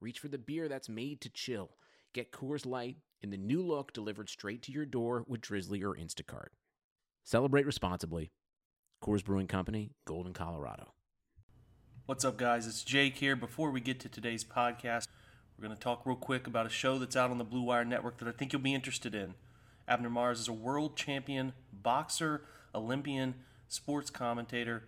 reach for the beer that's made to chill. Get Coors Light in the new look delivered straight to your door with Drizzly or Instacart. Celebrate responsibly. Coors Brewing Company, Golden, Colorado. What's up, guys? It's Jake here. Before we get to today's podcast, we're going to talk real quick about a show that's out on the Blue Wire Network that I think you'll be interested in. Abner Mares is a world champion boxer, Olympian, sports commentator,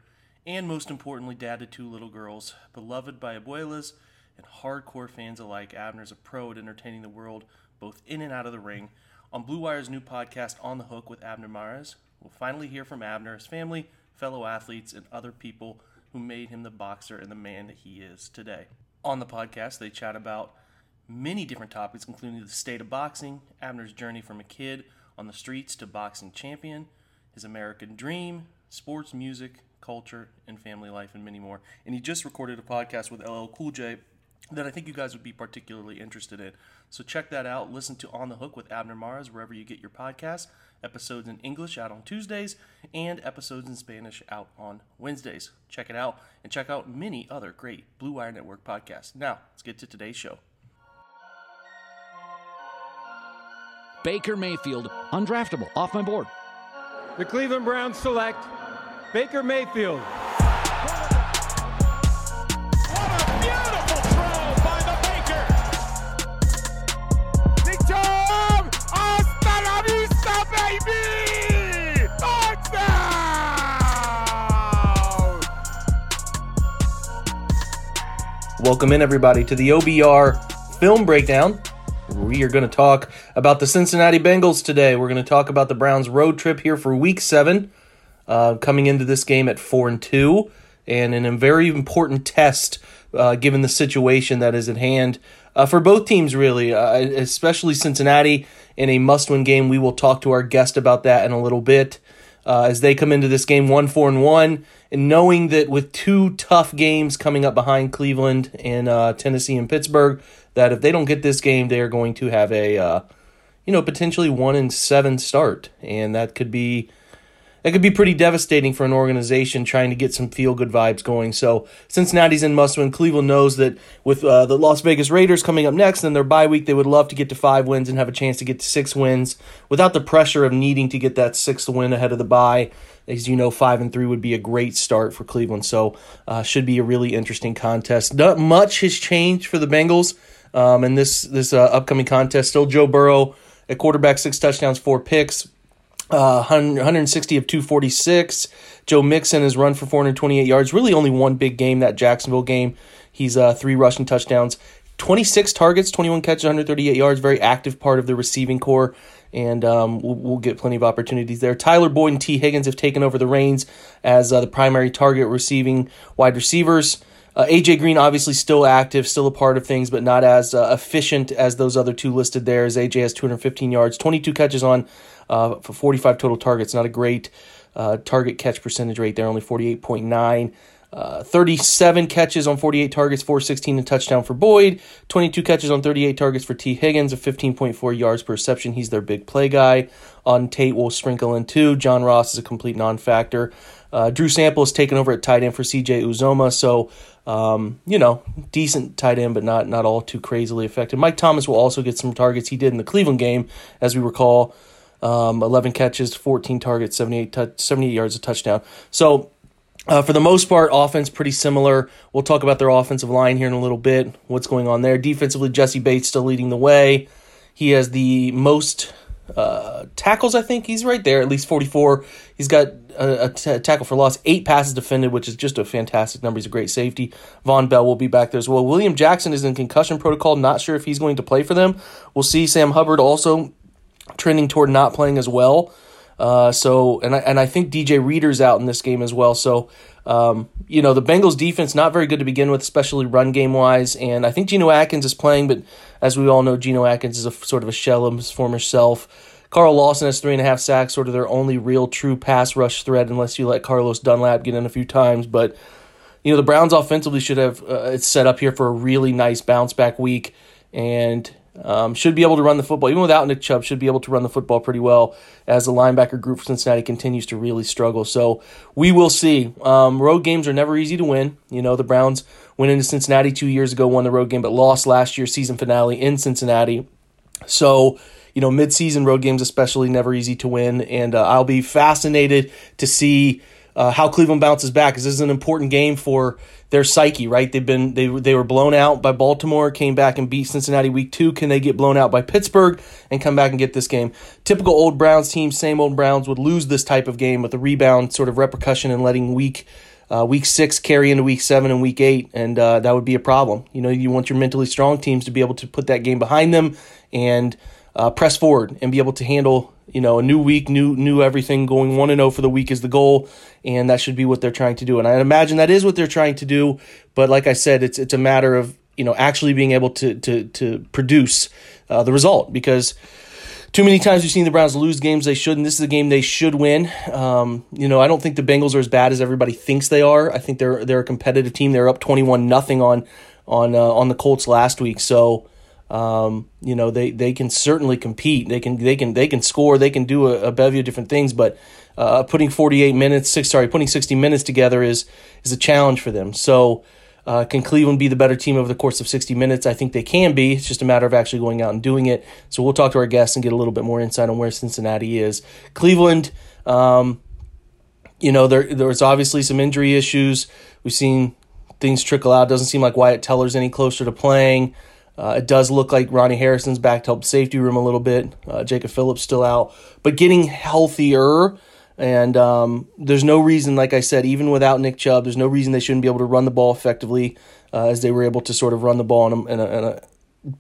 and most importantly, dad to two little girls. Beloved by abuelas and hardcore fans alike, Abner's a pro at entertaining the world both in and out of the ring. On Blue Wire's new podcast, On the Hook with Abner Mares, we'll finally hear from Abner, his family, fellow athletes, and other people who made him the boxer and the man that he is today. On the podcast, they chat about many different topics, including the state of boxing, Abner's journey from a kid on the streets to boxing champion, his American dream, sports, music, culture, and family life, and many more. And he just recorded a podcast with LL Cool J that I think you guys would be particularly interested in. So check that out. Listen to On the Hook with Abner Mares wherever you get your podcasts. Episodes in English out on Tuesdays and episodes in Spanish out on Wednesdays. Check it out and check out many other great Blue Wire Network podcasts. Now, let's get to today's show. Baker Mayfield, undraftable, off my board. The Cleveland Browns select Baker Mayfield. Welcome in, everybody, to the OBR film breakdown. We are going to talk about the Cincinnati Bengals today. We're going to talk about the Browns' road trip here for Week Seven, uh, coming into this game at four and two, and in a very important test uh, given the situation that is at hand uh, for both teams, really, uh, especially Cincinnati in a must-win game. We will talk to our guest about that in a little bit uh, as they come into this game one four and one, and knowing that with two tough games coming up behind Cleveland and uh, Tennessee and Pittsburgh, that if they don't get this game, they are going to have a uh, you know potentially one in seven start, and that could be that could be pretty devastating for an organization trying to get some feel good vibes going. So Cincinnati's in must win. Cleveland knows that with uh, the Las Vegas Raiders coming up next and their bye week, they would love to get to five wins and have a chance to get to six wins without the pressure of needing to get that sixth win ahead of the bye. As you know, five and three would be a great start for Cleveland. So uh, should be a really interesting contest. Not much has changed for the Bengals um, in this this uh, upcoming contest. Still Joe Burrow at quarterback, six touchdowns, four picks. Uh, 160 of 246. Joe Mixon has run for 428 yards. Really, only one big game that Jacksonville game. He's uh, three rushing touchdowns, 26 targets, 21 catches, 138 yards. Very active part of the receiving corps, and um, we'll, we'll, get plenty of opportunities there. Tyler Boyd and Tee Higgins have taken over the reins as uh, the primary target receiving wide receivers. Uh, AJ Green obviously still active, still a part of things, but not as uh, efficient as those other two listed there. As AJ has 215 yards, 22 catches on uh, for 45 total targets. Not a great uh, target catch percentage rate there, only 48.9. Uh, 37 catches on 48 targets, 416 and touchdown for Boyd. 22 catches on 38 targets for Tee Higgins, a 15.4 yards per reception. He's their big play guy. Auden Tate, will sprinkle in two. John Ross is a complete non factor. Uh, Drew Sample is taken over at tight end for CJ Uzomah, so um, you know, decent tight end, but not not all too crazily effective. Mike Thomas will also get some targets. He did in the Cleveland game, as we recall, um, 11 catches, 14 targets, 78, t- 78 yards, a touchdown. So uh, for the most part, offense pretty similar. We'll talk about their offensive line here in a little bit. What's going on there? Defensively, Jessie Bates still leading the way. He has the most uh, tackles, I think. He's right there, at least 44. He's got a, a t- tackle for loss, eight passes defended, which is just a fantastic number. He's a great safety. Vonn Bell will be back there as well. William Jackson is in concussion protocol. Not sure if he's going to play for them. We'll see. Sam Hubbard also trending toward not playing as well. Uh, so and I and I think DJ Reader's out in this game as well. So um, you know the Bengals defense not very good to begin with, especially run game wise. And I think Geno Atkins is playing, but as we all know, Geno Atkins is a sort of a shell of his former self. Carl Lawson has three and a half sacks, sort of their only real true pass rush threat, unless you let Carlos Dunlap get in a few times. But you know the Browns offensively should have uh, it's set up here for a really nice bounce back week, and um, should be able to run the football even without Nick Chubb. Should be able to run the football pretty well as the linebacker group for Cincinnati continues to really struggle. So we will see. Um, road games are never easy to win. You know the Browns went into Cincinnati two years ago, won the road game, but lost last year's season finale in Cincinnati. So you know midseason road games especially never easy to win, and uh, I'll be fascinated to see uh, how Cleveland bounces back this is an important game for their psyche, right? They've been they they were blown out by Baltimore, came back and beat Cincinnati week two. Can they get blown out by Pittsburgh and come back and get this game? Typical old Browns team, same old Browns would lose this type of game with a rebound sort of repercussion and letting week uh, week six carry into week seven and week eight, and uh, that would be a problem. You know, you want your mentally strong teams to be able to put that game behind them and uh, press forward and be able to handle you know a new week new new everything going 1 and 0 for the week is the goal and that should be what they're trying to do and i imagine that is what they're trying to do but like i said it's it's a matter of you know actually being able to to to produce uh, the result because too many times we've seen the Browns lose games they shouldn't. This is a game they should win. Um, you know, I don't think the Bengals are as bad as everybody thinks they are. I think they're they're a competitive team. They're up twenty one nothing on on uh, on the Colts last week. So um, you know, they, they can certainly compete. They can they can they can score. They can do a, a bevy of different things. But uh, putting 48 minutes, six sorry, putting 60 minutes together is is a challenge for them. So. Uh, can Cleveland be the better team over the course of 60 minutes? I think they can be. It's just a matter of actually going out and doing it. So we'll talk to our guests and get a little bit more insight on where Cincinnati is. Cleveland, um, you know, there there's obviously some injury issues. We've seen things trickle out. Doesn't seem like Wyatt Teller's any closer to playing. Uh, it does look like Ronnie Harrison's back to help safety room a little bit. Uh, Jacob Phillips still out, but getting healthier. And um, there's no reason, like I said, even without Nick Chubb, there's no reason they shouldn't be able to run the ball effectively uh, as they were able to sort of run the ball in a, in, a, in a,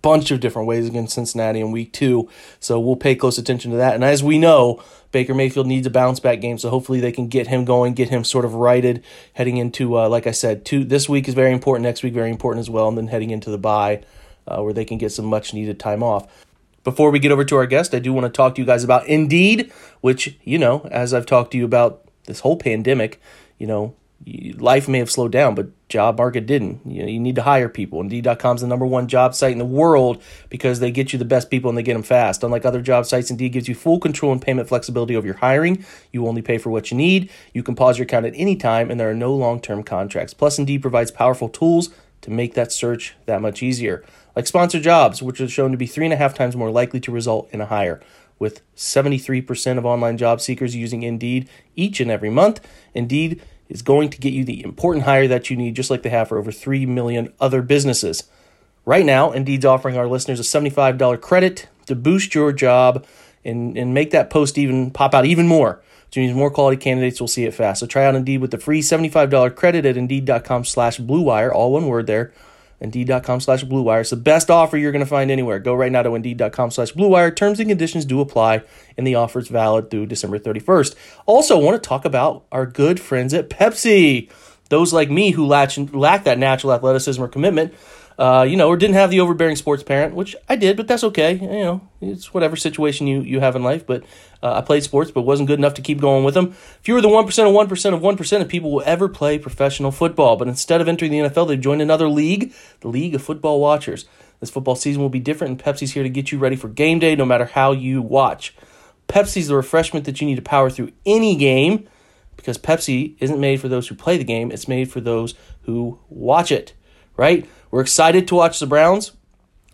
bunch of different ways against Cincinnati in week two. So we'll pay close attention to that. And as we know, Baker Mayfield needs a bounce back game, so hopefully they can get him going, get him sort of righted heading into, uh, like I said, two, this week is very important, next week very important as well, and then heading into the bye uh, where they can get some much needed time off. Before we get over to our guest, I do want to talk to you guys about Indeed, which, you know, as I've talked to you about this whole pandemic, you know, life may have slowed down, but job market didn't. You know, you need to hire people. Indeed.com is the number one job site in the world because they get you the best people and they get them fast. Unlike other job sites, Indeed gives you full control and payment flexibility over your hiring. You only pay for what you need. You can pause your account at any time, and there are no long-term contracts. Plus, Indeed provides powerful tools to make that search that much easier like sponsored jobs, which are shown to be three and a half times more likely to result in a hire. With 73% of online job seekers using Indeed each and every month, Indeed is going to get you the important hire that you need, just like they have for over 3 million other businesses. Right now, Indeed's offering our listeners a $75 credit to boost your job and, and make that post even pop out even more. Which means more quality candidates will see it fast. So try out Indeed with the free $75 credit at Indeed.com slash BlueWire, all one word there Indeed.com slash Bluewire. It's the best offer you're going to find anywhere. Go right now to Indeed.com slash Bluewire. Terms and conditions do apply, and the offer is valid through December 31st. Also, I want to talk about our good friends at Pepsi. Those like me who lack, lack that natural athleticism or commitment uh, you know, or didn't have the overbearing sports parent, which I did, but that's okay. You know, it's whatever situation you, you have in life. But uh, I played sports, but wasn't good enough to keep going with them. Fewer than 1% of 1% of 1% of people will ever play professional football. But instead of entering the NFL, they've joined another league, the League of Football Watchers. This football season will be different, and Pepsi's here to get you ready for game day no matter how you watch. Pepsi's the refreshment that you need to power through any game because Pepsi isn't made for those who play the game, it's made for those who watch it, right? We're excited to watch the Browns.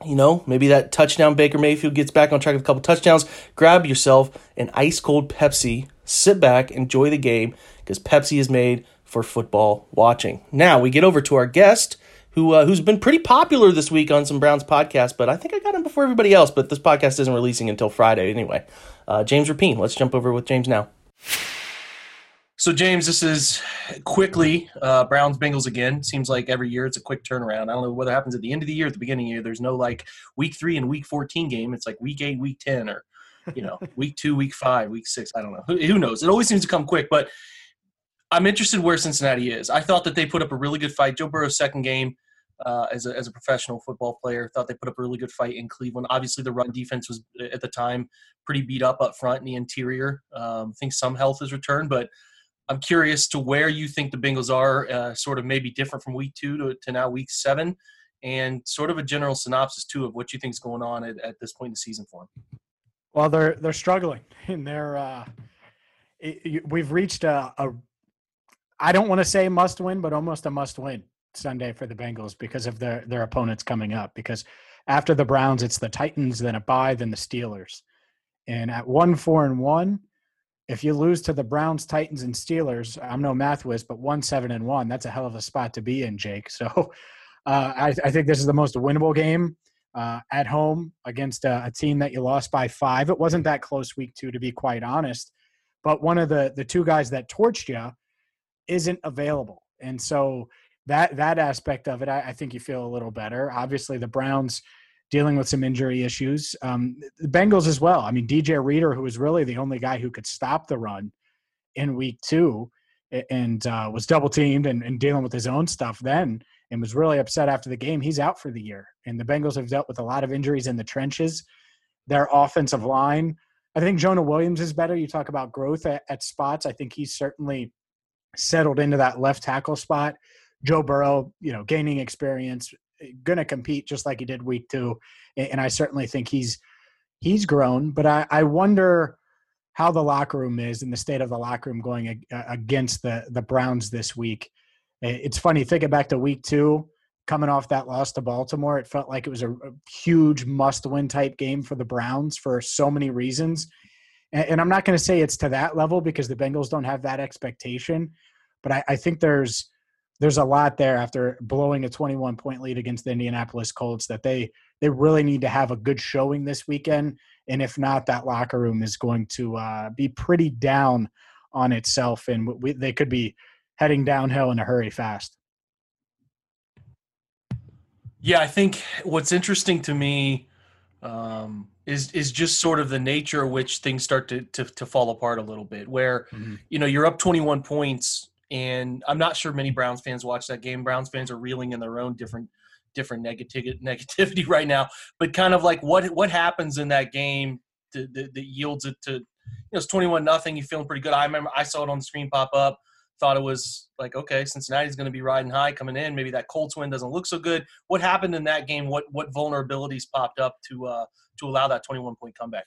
You know, maybe that touchdown Baker Mayfield gets back on track with a couple touchdowns. Grab yourself an ice cold Pepsi, sit back, enjoy the game because Pepsi is made for football watching. Now we get over to our guest who uh, who's been pretty popular this week on some Browns podcasts, but I think I got him before everybody else. But this podcast isn't releasing until Friday anyway. Uh, James Rapien. Let's jump over with James now. So, James, this is quickly uh, Browns Bengals again. Seems like every year it's a quick turnaround. I don't know whether it happens at the end of the year, at the beginning of the year. There's no like week three and week 14 game. It's like week eight, week 10, or you know, week two, week five, week six. I don't know. Who, who knows? It always seems to come quick, but I'm interested where Cincinnati is. I thought that they put up a really good fight. Joe Burrow's second game uh, as, a, as a professional football player. Thought they put up a really good fight in Cleveland. Obviously, the run defense was at the time pretty beat up up front in the interior. Um, I think some health has returned, but I'm curious to where you think the Bengals are, uh, sort of maybe different from week two to, to now week seven, and sort of a general synopsis too of what you think is going on at, at this point in the season for them. Well, they're they're struggling, and they're uh, it, we've reached a, a I don't want to say must win, but almost a must win Sunday for the Bengals because of their their opponents coming up. Because after the Browns, it's the Titans, then a bye, then the Steelers, and at one four and one if you lose to the Browns, Titans, and Steelers, I'm no math whiz, but one seven and one, that's a hell of a spot to be in, Jake. So uh, I, I, think this is the most winnable game uh, at home against a, a, team that you lost by five. It wasn't that close week two, to be quite honest, but one of the the two guys that torched you isn't available, and so that that aspect of it, I, I think you feel a little better. Obviously, the Browns dealing with some injury issues. Um, the Bengals as well. I mean, DJ Reader, who was really the only guy who could stop the run in week two and uh, was double teamed and, and, dealing with his own stuff then and was really upset after the game. He's out for the year. And the Bengals have dealt with a lot of injuries in the trenches. Their offensive line, I think Jonah Williams is better. You talk about growth at, at spots. I think he's certainly settled into that left tackle spot. Joe Burrow, you know, gaining experience, going to compete just like he did week two, and I certainly think he's he's grown. But I, I wonder how the locker room is and the state of the locker room going uh, against the the Browns this week. It's funny thinking back to week two, coming off that loss to Baltimore. It felt like it was a, huge must-win type game for the Browns for so many reasons. And, and I'm not going to say it's to that level because the Bengals don't have that expectation, but I, I think there's there's a lot there after blowing a 21 point lead against the Indianapolis Colts that they they really need to have a good showing this weekend and if not that locker room is going to uh, be pretty down on itself and we, they could be heading downhill in a hurry fast yeah i think what's interesting to me um, is is just sort of the nature of which things start to, to, to fall apart a little bit where mm-hmm. you know you're up 21 points and I'm not sure many Browns fans watch that game. Browns fans are reeling in their own different different negativity right now. But kind of like what what happens in that game that yields it to you know it's 21 nothing. You're feeling pretty good. I remember I saw it on the screen pop up. Thought it was like okay, Cincinnati's going to be riding high coming in. Maybe that Colts win doesn't look so good. What happened in that game? What what vulnerabilities popped up to uh, to allow that 21 point comeback?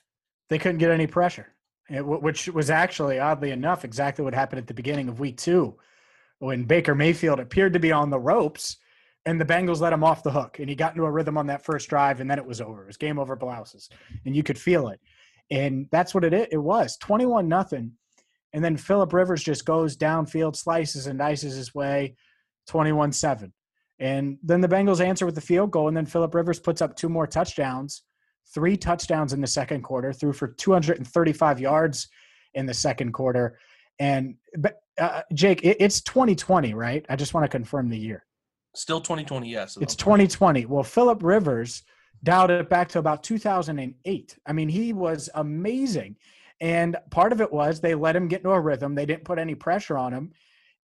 They couldn't get any pressure which was actually oddly enough exactly what happened at the beginning of week two when Baker Mayfield appeared to be on the ropes and the Bengals let him off the hook and he got into a rhythm on that first drive and then it was over. It was game over blouses and you could feel it. And that's what it it was. 21 nothing. And then Philip Rivers just goes downfield, slices and dices his way 21-7. And then the Bengals answer with the field goal and then Philip Rivers puts up two more touchdowns three touchdowns in the second quarter, threw for 235 yards in the second quarter. And but uh, Jake, it, it's 2020, right? I just want to confirm the year. Still 2020, yes. It's 2020. Well, Philip Rivers dialed it back to about 2008. I mean, he was amazing. And part of it was they let him get into a rhythm. They didn't put any pressure on him.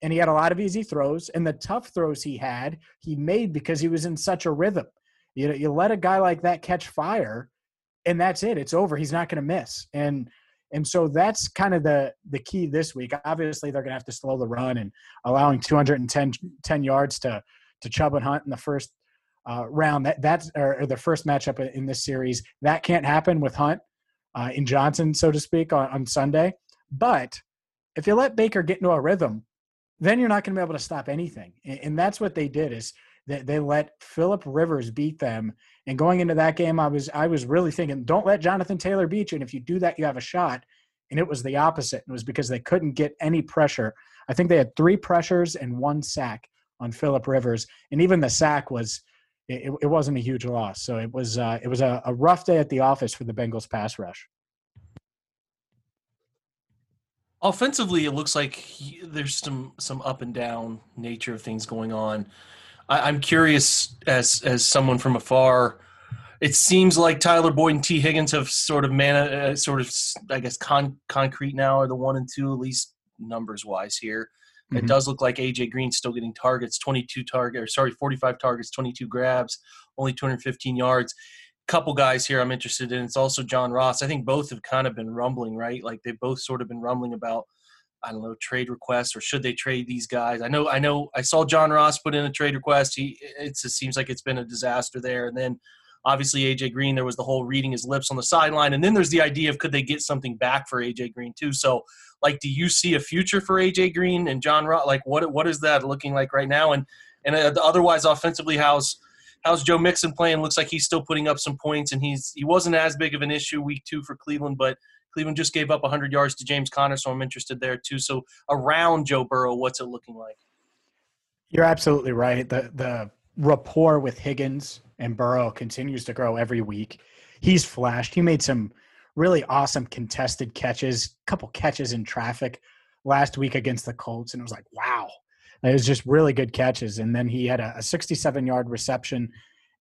And he had a lot of easy throws. And the tough throws he had, he made because he was in such a rhythm. You know, you let a guy like that catch fire, and that's it. It's over. He's not going to miss. And and so that's kind of the the key this week. Obviously, they're going to have to slow the run and allowing 210 10 yards to to Chubb and Hunt in the first uh, round. That that's or, or, the first matchup in this series. That can't happen with Hunt uh, in Johnson, so to speak, on, on Sunday. But if you let Baker get into a rhythm, then you're not going to be able to stop anything. And, and that's what they did. Is they, they let Philip Rivers beat them. And going into that game, I was I was really thinking, don't let Jonathan Taylor beat you. And if you do that, you have a shot. And it was the opposite. It was because they couldn't get any pressure. I think they had three pressures and one sack on Philip Rivers, and even the sack was it, it wasn't a huge loss. So it was uh, it was a, a rough day at the office for the Bengals pass rush. Offensively, it looks like he, there's some some up and down nature of things going on. I, am curious as as someone from afar. it seems like Tyler Boyd and Tee Higgins have sort of man, uh, sort of I guess con- concrete now are the one and two at least numbers wise here. Mm-hmm. It does look like AJ Green still getting targets, 22 target or sorry, 45 targets, 22 grabs, only 215 yards. Couple guys here I'm interested in. It's also John Ross. I think both have kind of been rumbling, right? Like they've both sort of been rumbling about I don't know trade requests or should they trade these guys? I know I know I saw John Ross put in a trade request. He it seems like it's been a disaster there. And then obviously AJ Green, there was the whole reading his lips on the sideline, and then there's the idea of could they get something back for AJ Green too. So like, do you see a future for AJ Green and John Ross? Like what what is that looking like right now? And and uh, otherwise offensively, how's how's Joe Mixon playing? Looks like he's still putting up some points, and he's he wasn't as big of an issue week two for Cleveland, but Cleveland just gave up 100 yards to James Conner, so I'm interested there too. So around Joe Burrow, what's it looking like? You're absolutely right. The the rapport with Higgins and Burrow continues to grow every week. He's flashed. He made some really awesome contested catches, a couple catches in traffic last week against the Colts, and it was like, wow. It was just really good catches. And then he had a, a 67 yard reception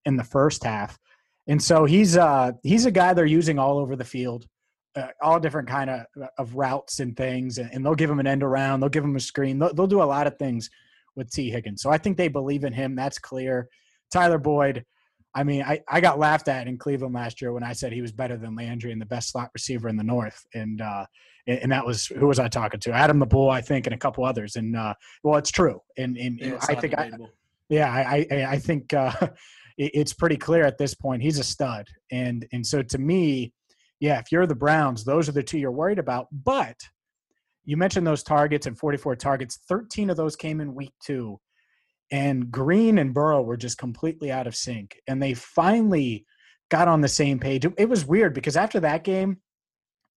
in the first half. And so he's uh he's a guy they're using all over the field uh, all different kind of of routes and things, and, and, they'll give him an end around, they'll give him a screen, they'll, they'll do a lot of things with Tee Higgins. So I think they believe in him. That's clear. Tyler Boyd. I mean, I, I got laughed at in Cleveland last year when I said he was better than Landry and the best slot receiver in the North, and uh, and that was who was I talking to? Adam the Bull, I think, and a couple others. And uh, well, it's true. And, and yeah, I think I, yeah, I I, I think uh, it's pretty clear at this point he's a stud. And and so to me, yeah, if you're the Browns, those are the two you're worried about. But you mentioned those targets and 44 targets. 13 of those came in week two. And Green and Burrow were just completely out of sync. And they finally got on the same page. It was weird because after that game,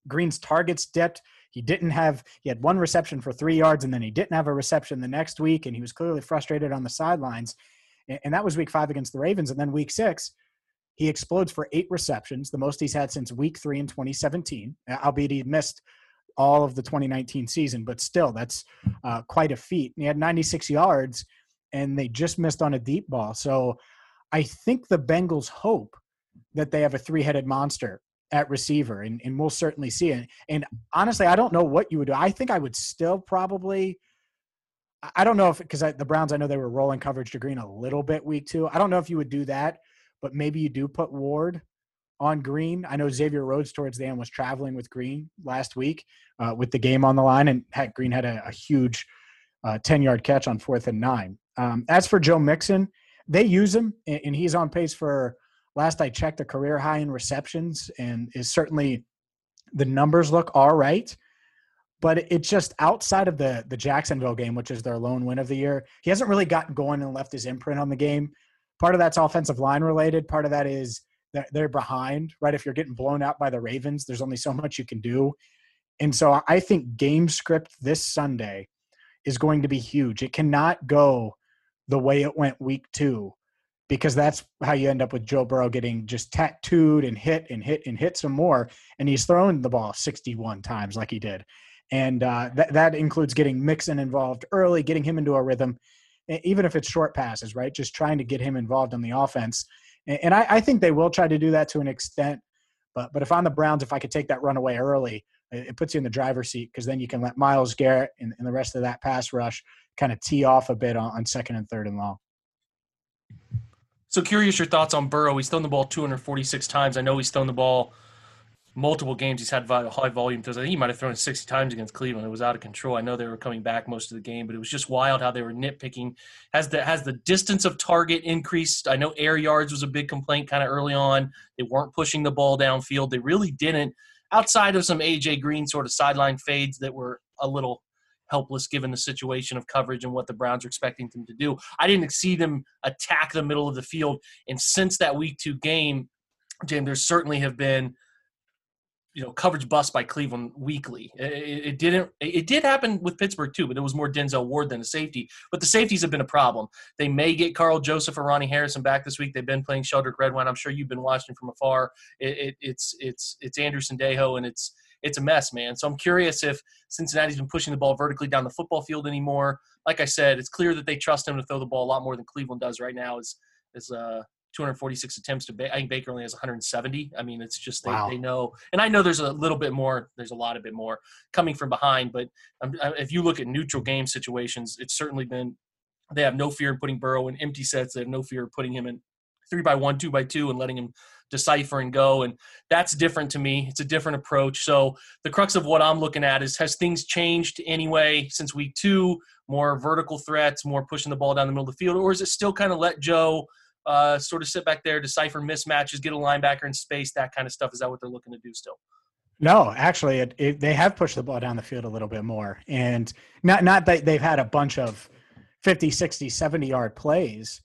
Green's targets dipped. He didn't have, he had one reception for three yards, and then he didn't have a reception the next week. And he was clearly frustrated on the sidelines. And that was week five against the Ravens. And then week six, he explodes for eight receptions, the most he's had since week three in 2017, albeit he missed all of the 2019 season, but still, that's uh, quite a feat. And he had 96 yards, and they just missed on a deep ball. So I think the Bengals hope that they have a three headed monster at receiver, and, and we'll certainly see it. And honestly, I don't know what you would do. I think I would still probably. I don't know if because the Browns, I know they were rolling coverage to Green a little bit week two. I don't know if you would do that but maybe you do put Ward on Green. I know Xavier Rhodes towards the end was traveling with Green last week uh, with the game on the line, and had, Green had a, a huge uh, 10 yard catch on fourth and nine. Um, as for Joe Mixon, they use him, and, and he's on pace for, last I checked, a career high in receptions, and is certainly the numbers look all right. But it's just outside of the the Jacksonville game, which is their lone win of the year. He hasn't really gotten going and left his imprint on the game part of that's offensive line related. Part of that is that they're behind, right? If you're getting blown out by the Ravens, there's only so much you can do. And so I think game script this Sunday is going to be huge. It cannot go the way it went week two because that's how you end up with Joe Burrow getting just tattooed and hit and hit and hit some more. And he's thrown the ball 61 times like he did. And uh, that includes getting Mixon involved early, getting him into a rhythm even if it's short passes, right? Just trying to get him involved in the offense. And I, I think they will try to do that to an extent. But but if I'm the Browns, if I could take that run away early, it puts you in the driver's seat because then you can let Myles Garrett and, and, the rest of that pass rush kind of tee off a bit on, on second and third and long. So curious your thoughts on Burrow. He's thrown the ball 246 times. I know he's thrown the ball multiple games he's had high volume throws. I think he might have thrown 60 times against Cleveland. It was out of control. I know they were coming back most of the game, but it was just wild how they were nitpicking. Has the has the distance of target increased? I know air yards was a big complaint kind of early on. They weren't pushing the ball downfield. They really didn't. Outside of some AJ Green sort of sideline fades that were a little helpless given the situation of coverage and what the Browns are expecting them to do. I didn't see them attack the middle of the field. And since that week two game, James, there certainly have been – you know coverage bust by Cleveland weekly. It, it, didn't. It did happen with Pittsburgh too, but it was more Denzel Ward than a safety. But the safeties have been a problem. They may get Karl Joseph or Ronnie Harrison back this week. They've been playing Sheldrick Redwine. I'm sure you've been watching from afar. It, it's it's it's Anderson Sendejo and it's it's a mess, man. So I'm curious if Cincinnati's been pushing the ball vertically down the football field anymore. Like I said, it's clear that they trust him to throw the ball a lot more than Cleveland does right now. Is is uh 246 attempts to. Ba- I think Baker only has 170. I mean, it's just they, Wow. they know, and I know there's a little bit more. There's a lot of bit more coming from behind, but um, if you look at neutral game situations, it's certainly been. They have no fear in putting Burrow in empty sets. They have no fear of putting him in three by one, two by two, and letting him decipher and go. And that's different to me. It's a different approach. So the crux of what I'm looking at is has things changed anyway since week two? More vertical threats, more pushing the ball down the middle of the field, or is it still kind of let Joe uh, sort of sit back there, decipher mismatches, get a linebacker in space, that kind of stuff? Is that what they're looking to do still? No, actually, it, it, they have pushed the ball down the field a little bit more. And not, not that they've had a bunch of 50, 60, 70 yard plays,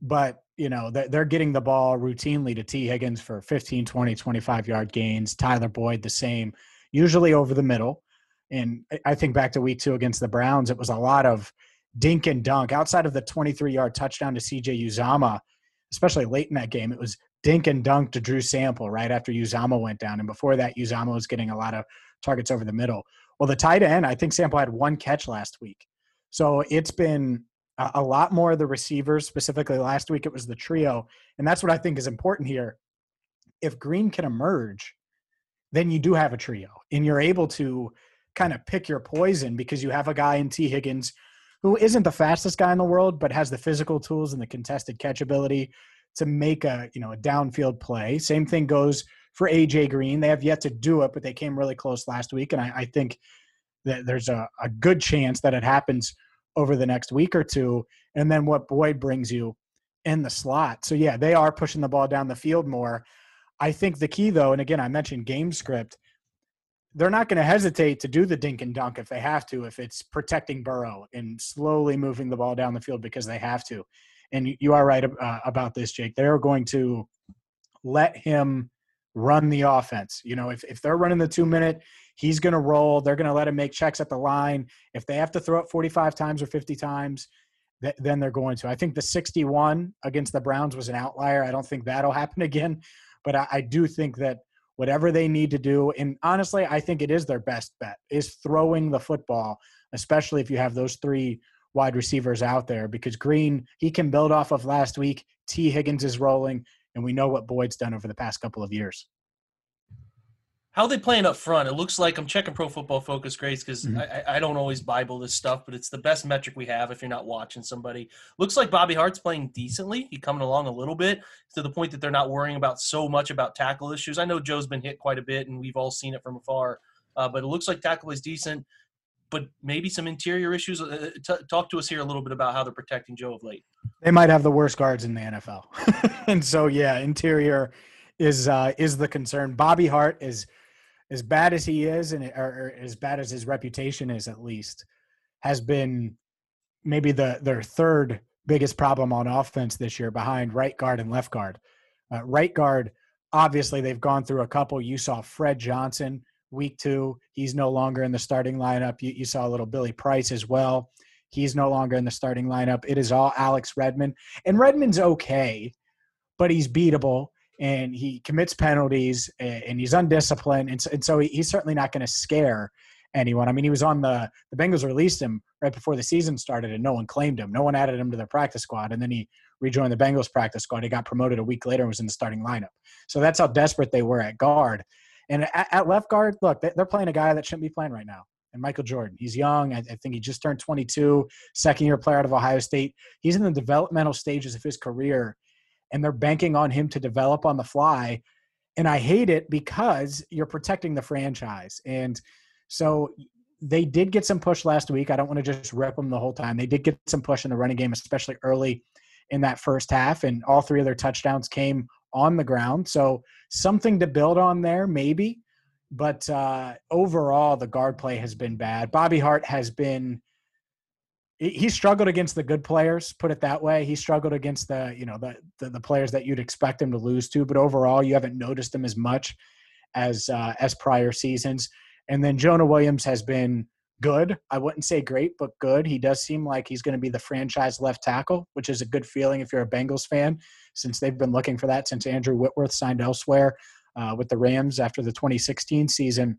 but, you know, they're, getting the ball routinely to Tee Higgins for 15, 20, 25 yard gains. Tyler Boyd, the same, usually over the middle. And I think back to week two against the Browns, it was a lot of dink and dunk outside of the 23 yard touchdown to CJ Uzomah, especially late in that game. It was dink and dunk to Drew Sample right after Uzomah went down. And before that, Uzomah was getting a lot of targets over the middle. Well, the tight end, I think Sample had one catch last week. So it's been a, lot more of the receivers, specifically last week, it was the trio. And that's what I think is important here. If Green can emerge, then you do have a trio and you're able to kind of pick your poison because you have a guy in Tee Higgins who isn't the fastest guy in the world, but has the physical tools and the contested catch ability to make a you know a downfield play. Same thing goes for AJ Green. They have yet to do it, but they came really close last week, and I, I think that there's a, a good chance that it happens over the next week or two. And then what Boyd brings you in the slot. So yeah, they are pushing the ball down the field more. I think the key though, and again I mentioned game script, they're not going to hesitate to do the dink and dunk if they have to, if it's protecting Burrow and slowly moving the ball down the field because they have to. And you- are right uh, about this, Jake. They're going to let him run the offense. You know, if, if they're running the two minute, he's going to roll. They're going to let him make checks at the line. If they have to throw it 45 times or 50 times, th- then they're going to. I think the 61 against the Browns was an outlier. I don't think that'll happen again. But I, I do think that whatever they need to do, and honestly, I think it is their best bet, is throwing the football, especially if you have those three wide receivers out there because Green, he can build off of last week. Tee Higgins is rolling, and we know what Boyd's done over the past couple of years. How are they playing up front? It looks like I'm checking Pro Football Focus, grades because Mhm. I, I don't always Bible this stuff, but it's the best metric we have if you're not watching somebody. Looks like Bobby Hart's playing decently. He coming along a little bit to the point that they're not worrying about so much about tackle issues. I know Joe's been hit quite a bit, and we've all seen it from afar. Uh, but it looks like tackle is decent, but maybe some interior issues. Uh, t- talk to us here a little bit about how they're protecting Joe of late. They might have the worst guards in the NFL, and so yeah, interior is uh, is the concern. Bobby Hart is as bad as he is, and or, or as bad as his reputation is, at least, has been maybe the their third biggest problem on offense this year, behind right guard and left guard. Uh, right guard, obviously, they've gone through a couple. You saw Fred Johnson week two; he's no longer in the starting lineup. You, you saw a little Billy Price as well. He's no longer in the starting lineup. It is all Alex Redmond, and Redmond's okay, but he's beatable and he commits penalties and, he's undisciplined, and so, and so he's certainly not going to scare anyone. I mean, he was on the the Bengals released him right before the season started, and no one claimed him. No one added him to their practice squad, and then he rejoined the Bengals practice squad. He got promoted a week later and was in the starting lineup. So that's how desperate they were at guard. And at, at left guard, look, they- they're playing a guy that shouldn't be playing right now. And Michael Jordan, he's young. I, I think he just turned 22, second year player out of Ohio State. He's in the developmental stages of his career, and they're banking on him to develop on the fly. And I hate it because you're protecting the franchise. And so they did get some push last week. I don't want to just rip them the whole time. They did get some push in the running game, especially early in that first half, and all three of their touchdowns came on the ground. So something to build on there, maybe. But uh, overall, the guard play has been bad. Bobby Hart has been. He struggled against the good players, put it that way. He struggled against the, you know, the, the the players that you'd expect him to lose to. But overall, you haven't noticed him as much as uh, as prior seasons. And then Jonah Williams has been good. I wouldn't say great, but good. He does seem like he's going to be the franchise left tackle, which is a good feeling if you're a Bengals fan, since they've been looking for that since Andrew Whitworth signed elsewhere uh, with the Rams after the 2016 season.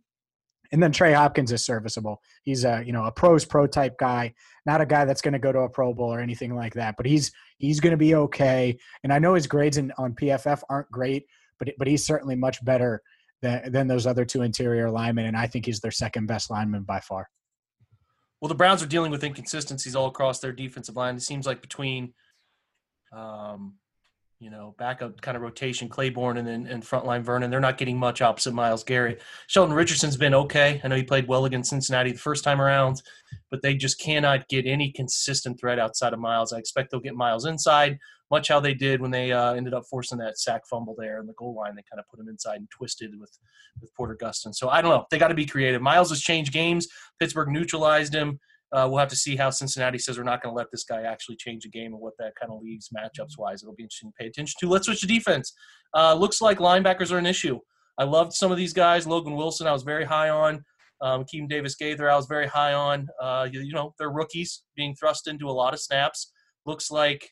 And then Trey Hopkins is serviceable. He's a you know a pros pro type guy, not a guy that's going to go to a Pro Bowl or anything like that. But he's he's going to be okay. And I know his grades in, on PFF aren't great, but but he's certainly much better than than those other two interior linemen. And I think he's their second best lineman by far. Well, the Browns are dealing with inconsistencies all across their defensive line. It seems like between um, you know, backup kind of rotation, Clayborn and then and frontline Vernon. They're not getting much opposite Myles Garrett. Sheldon Richardson's been okay. I know he played well against Cincinnati the first time around, but they just cannot get any consistent threat outside of Myles. I expect they'll get Myles inside, much how they did when they uh, ended up forcing that sack fumble there in the goal line. They kind of put him inside and twisted with with Porter Gustin. So I don't know. They got to be creative. Myles has changed games. Pittsburgh neutralized him. Uh, we'll have to see how Cincinnati says we're not going to let this guy actually change the game and what that kind of leaves matchups wise. It'll be interesting to pay attention to. Let's switch to defense. Uh, looks like linebackers are an issue. I loved some of these guys. Logan Wilson, I was very high on. Um, Keem Davis Gaither, I was very high on. Uh, you, you, know, they're rookies being thrust into a lot of snaps. Looks like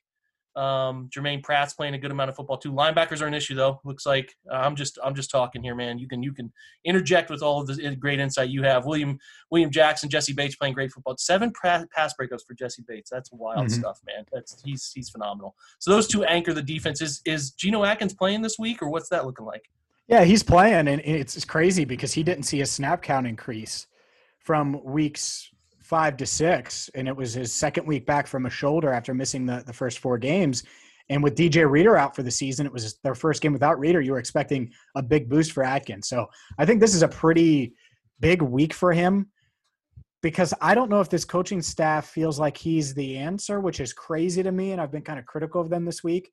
um, Germaine Pratt's playing a good amount of football too. Linebackers are an issue though. Looks like uh, I'm just I'm just talking here, man. You can you can interject with all of the great insight you have. William William Jackson, Jessie Bates playing great football. Seven pass breakups for Jessie Bates. That's wild mm-hmm. stuff, man. That's he's he's phenomenal. So those two anchor the defense. Is is Geno Atkins playing this week or what's that looking like? Yeah, he's playing, and it's crazy because he didn't see a snap count increase from weeks five to six, and it was his second week back from a shoulder after missing the, the first four games. And with DJ Reader out for the season, it was their first game without Reader. You were expecting a big boost for Atkins. So I think this is a pretty big week for him because I don't know if this coaching staff feels like he's the answer, which is crazy to me. And I've been kind of critical of them this week.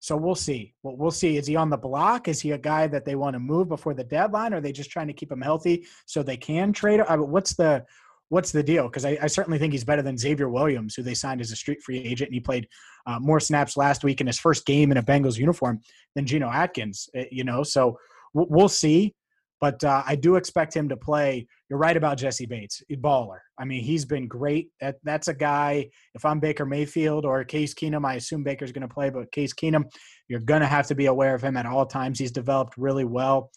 So we'll see. Well, we'll see. Is he on the block? Is he a guy that they want to move before the deadline? Or are they just trying to keep him healthy so they can trade? What's the what's the deal? Because I, I, certainly think he's better than Xavier Williams, who they signed as a street free agent, and he played uh, more snaps last week in his first game in a Bengals uniform than Geno Atkins. Eh, you know, so we'll see. But uh, I do expect him to play. You're right about Jessie Bates, baller. I mean, he's been great. That that's a guy. If I'm Baker Mayfield or Case Keenum, I assume Baker's going to play. But Case Keenum, you're going to have to be aware of him at all times. He's developed really well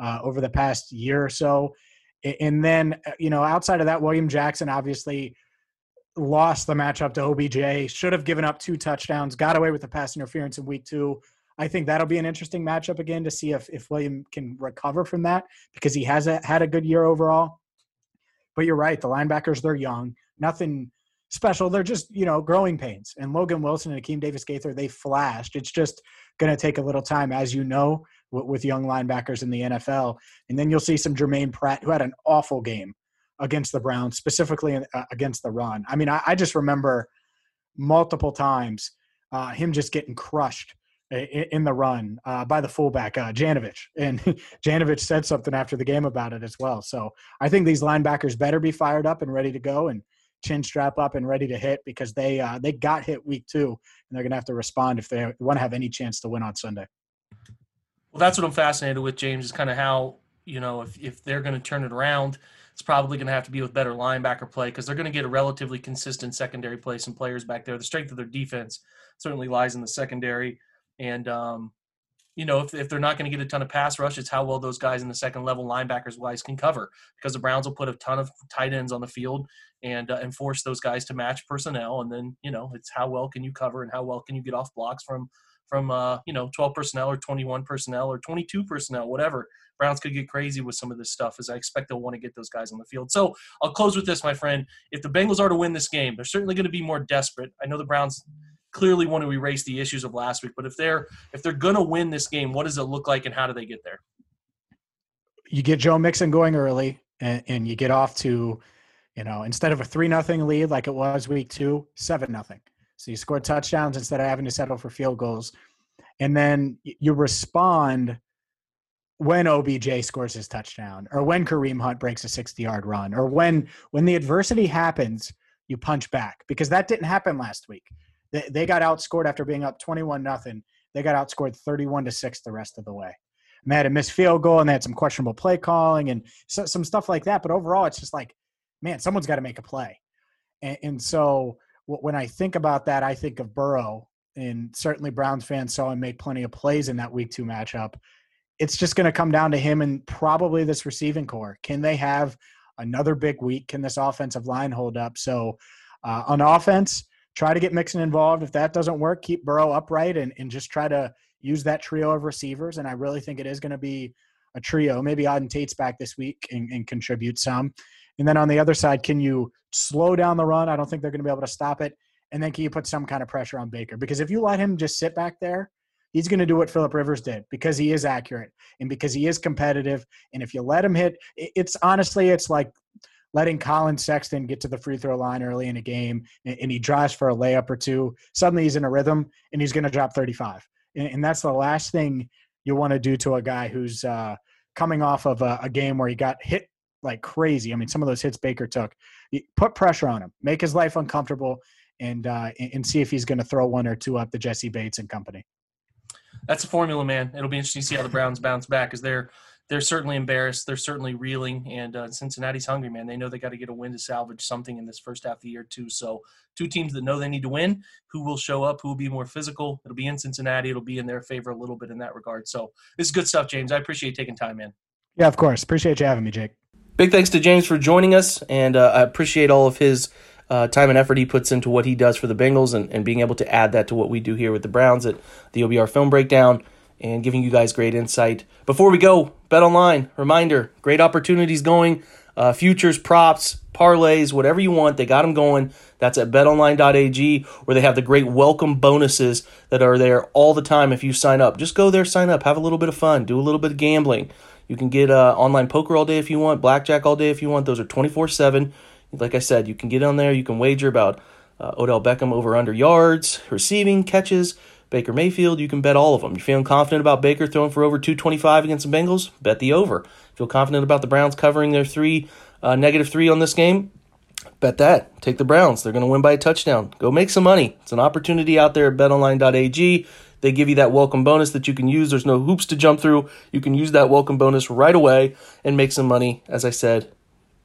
uh, over the past year or so and then, uh, you know, outside of that, William Jackson obviously lost the matchup to OBJ, should have given up two touchdowns, got away with the pass interference in week two. I think that'll be an interesting matchup again to see if, if William can recover from that because he has a, had a good year overall. But you're right, the linebackers, they're young. Nothing special. They're just, you know, growing pains. And Logan Wilson and Akeem Davis Gaither, they flashed. It's just going to take a little time, as you know, with young linebackers in the NFL. And then you'll see some Germaine Pratt, who had an awful game against the Browns, specifically uh, against the run. I mean, I, I just remember multiple times uh, him just getting crushed in the run uh, by the fullback uh, Janovich, and Janovich said something after the game about it as well. So I think these linebackers better be fired up and ready to go, and chin strap up and ready to hit because they uh, they got hit week two, and they're going to have to respond if they want to have any chance to win on Sunday. Well, that's what I'm fascinated with, James, is kind of how, you know, if, if they're going to turn it around, it's probably going to have to be with better linebacker play because they're going to get a relatively consistent secondary play, some players back there. The strength of their defense certainly lies in the secondary. And, um, you know, if, if they're not going to get a ton of pass rush, it's how well those guys in the second level linebackers wise can cover because the Browns will put a ton of tight ends on the field and uh, and force those guys to match personnel. And then, you know, it's how well can you cover and how well can you get off blocks from from uh, you know 12 personnel or 21 personnel or 22 personnel, whatever. Browns could get crazy with some of this stuff, as I expect they'll want to get those guys on the field. So I'll close with this, my friend. If the Bengals are to win this game, they're certainly going to be more desperate. I know the Browns clearly want to erase the issues of last week, but if they're if they're going to win this game, what does it look like, and how do they get there? You get Joe Mixon going early, and, and you get off to, you know, instead of a three nothing lead like it was week two, seven nothing. So you score touchdowns instead of having to settle for field goals. And then you respond when OBJ scores his touchdown or when Kareem Hunt breaks a 60 yard run or when when the adversity happens, you punch back because that didn't happen last week. They, they got outscored after being up 21 nothing. They got outscored 31 to 6 the rest of the way. And they had a missed field goal and they had some questionable play calling and so, some stuff like that. But overall, it's just like, man, someone's got to make a play. And, and so when I think about that, I think of Burrow, and certainly Browns fans saw him make plenty of plays in that Week Two matchup. it's just going to come down to him and probably this receiving corps. Can they have another big week? Can this offensive line hold up? So uh, on offense, try to get Mixon involved. If that doesn't work, keep Burrow upright and, and just try to use that trio of receivers. And I really think it is going to be a trio. Maybe Auden Tate's back this week and, and contribute some. And then on the other side, can you slow down the run? I don't think they're going to be able to stop it. And then can you put some kind of pressure on Baker? Because if you let him just sit back there he's going to do what Philip Rivers did because he is accurate and because he is competitive. And if you let him hit, it's honestly, it's like letting Collin Sexton get to the free throw line early in a game and, he drives for a layup or two. Suddenly he's in a rhythm and he's going to drop 35. And, that's the last thing you want to do to a guy who's uh, coming off of a, a game where he got hit like crazy. I mean, some of those hits Baker took. Put pressure on him, make his life uncomfortable, and uh, and see if he's going to throw one or two up to Jessie Bates and company that's a formula, man. It'll be interesting to see how the Browns bounce back because they're they're certainly embarrassed. They're certainly reeling, and uh, Cincinnati's hungry, man. They know they got to get a win to salvage something in this first half of the year too. So, two teams that know they need to win. Who will show up? Who will be more physical? It'll be in Cincinnati. It'll be in their favor a little bit in that regard. So, this is good stuff, James. I appreciate taking time, man. Yeah, of course. Appreciate you having me, Jake. Big thanks to James for joining us, and uh, I appreciate all of his uh, time and effort he puts into what he does for the Bengals and, and being able to add that to what we do here with the Browns at the OBR Film Breakdown and giving you guys great insight. Before we go, Bet Online, reminder great opportunities going. Uh, futures, props, parlays, whatever you want, they got them going. That's at betonline.ag, where they have the great welcome bonuses that are there all the time if you sign up. Just go there, sign up, have a little bit of fun, do a little bit of gambling. You can get uh, online poker all day if you want, blackjack all day if you want. Those are 24 7 like I said, you can get on there, you can wager about uh, Odell Beckham over under yards, receiving, catches, Baker Mayfield, you can bet all of them. You feeling confident about Baker throwing for over 225 against the Bengals? Bet the over. Feel confident about the Browns covering their three, uh, negative three on this game? Bet that. Take the Browns. They're going to win by a touchdown. Go make some money. It's an opportunity out there at betonline.ag. They give you that welcome bonus that you can use. There's no hoops to jump through. You can use that welcome bonus right away and make some money. As I said,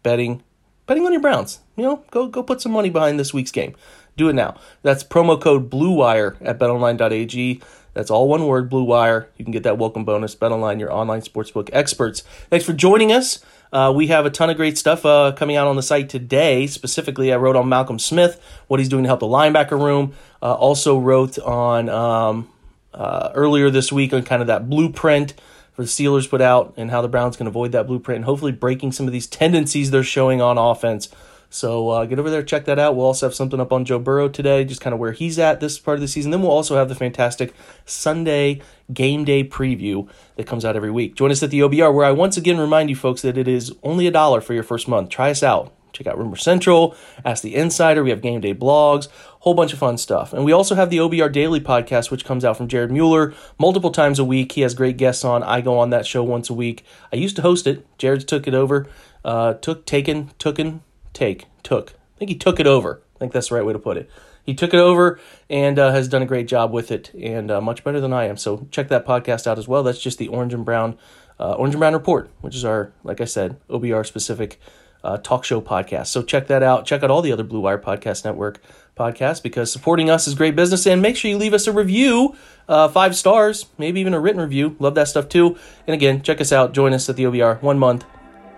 betting betting on your Browns. You know, go go put some money behind this week's game. Do it now. That's promo code BlueWire at betonline.ag. That's all one word, Blue Wire. You can get that welcome bonus. BetOnline, your online sportsbook experts. Thanks for joining us. Uh, we have a ton of great stuff uh, coming out on the site today. Specifically, I wrote on Malcolm Smith, what he's doing to help the linebacker room. Uh, also wrote on um, uh, earlier this week on kind of that blueprint for the Steelers put out and how the Browns can avoid that blueprint and hopefully breaking some of these tendencies they're showing on offense. So uh, get over there, check that out. We'll also have something up on Joe Burrow today, just kind of where he's at this part of the season. Then we'll also have the fantastic Sunday game day preview that comes out every week. Join us at the OBR, where I once again remind you folks that it is only a dollar for your first month. Try us out. Check out Rumor Central, Ask the Insider. We have game day blogs, whole bunch of fun stuff. And we also have the OBR Daily podcast, which comes out from Jared Mueller multiple times a week. He has great guests on. I go on that show once a week. I used to host it. Jared's took it over. Uh, took, taken, tooken, take, took. I think he took it over. I think that's the right way to put it. He took it over and uh, has done a great job with it, and uh, much better than I am. So check that podcast out as well. That's just the Orange and Brown, uh, Orange and Brown Report, which is our, like I said, OBR specific uh, talk show podcast. So check that out. Check out all the other Blue Wire Podcast Network podcasts because supporting us is great business. And make sure you leave us a review, uh, five stars, maybe even a written review. Love that stuff too. And again, check us out. Join us at the OBR. One month,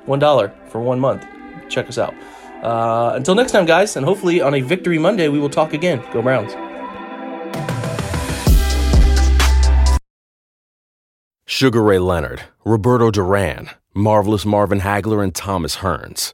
one dollar for one month. Check us out. Uh, until next time, guys, and hopefully on a Victory Monday, we will talk again. Go Browns. Sugar Ray Leonard, Roberto Duran, Marvelous Marvin Hagler, and Thomas Hearns.